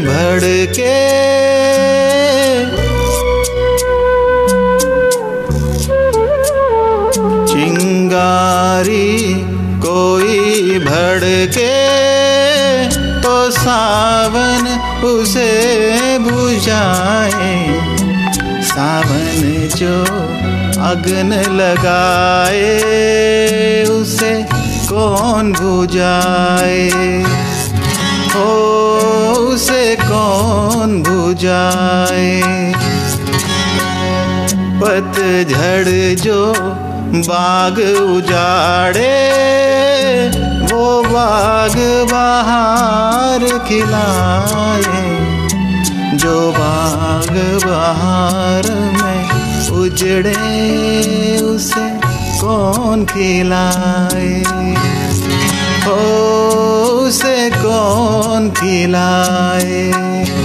भड़के। चिंगारी कोई भड़के तो सावन उसे बुझाए। सावन जो अग्न लगाए, उसे कौन बुझाए? हो उसे कौन बुझाए? पतझड़ जो बाग उजाड़े, वो बाग बाहर खिलाए। जो बाग बाहर में उजड़े, उसे कौन खिलाए? ओ उसे कौन खिलाए?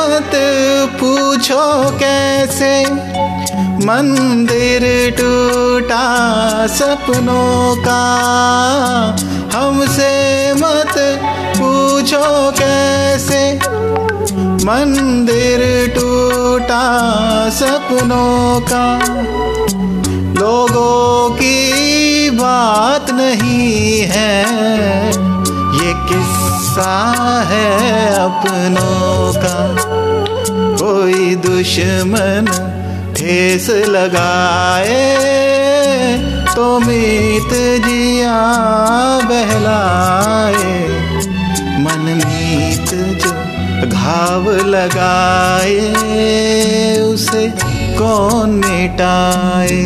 मत पूछो कैसे? मंदिर टूटा सपनों का। हमसे मत पूछो कैसे? मंदिर टूटा सपनों का। लोगों की बात नहीं है। ये किस्सा है अपनों का। दुश्मन ठेस लगाए तो मीत जिया बहलाए। मन मीत जो घाव लगाए, उसे कौन मिटाए?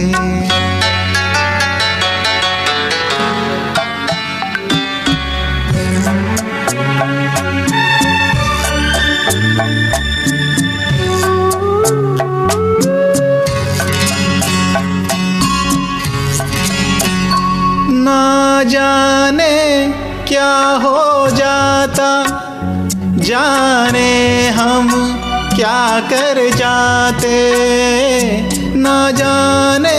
जाने क्या हो जाता? जाने हम क्या कर जाते? ना जाने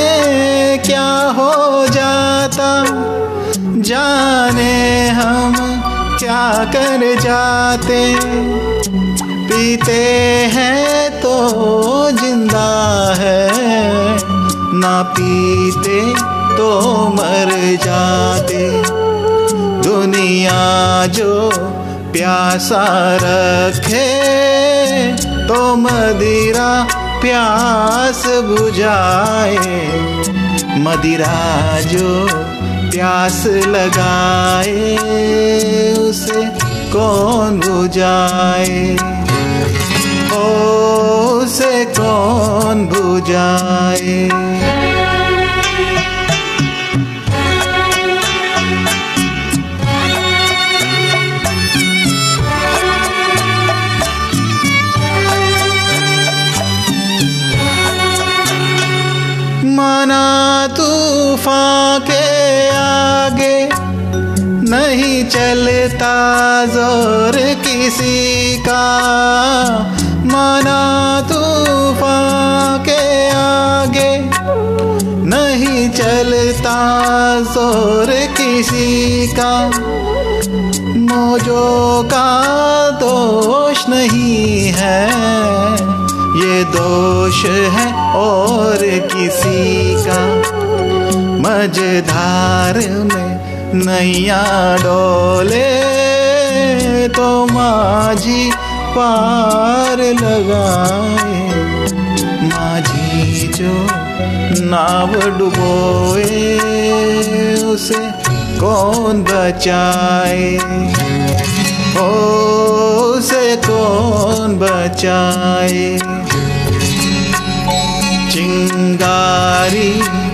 क्या हो जाता? जाने हम क्या कर जाते? पीते हैं तो ज़िंदा है, ना पीते तो मर जाते। दुनिया जो प्यासा रखे तो मदिरा प्यास बुझाए। मदिरा जो प्यास लगाए, उसे कौन बुझाए? ओ, उसे कौन बुझाए? तूफ़ान के आगे नहीं चलता ज़ोर किसी का। माना तूफ़ान के आगे नहीं चलता ज़ोर किसी का। मौजों का दोष नहीं है, ये दोष है और किसी का। मझधार में नैया डोले तो माझी पार लगाए। माझी जो नाव डुबोए, उसे कौन बचाए? ओ उसे कौन बचाए? चिंगारी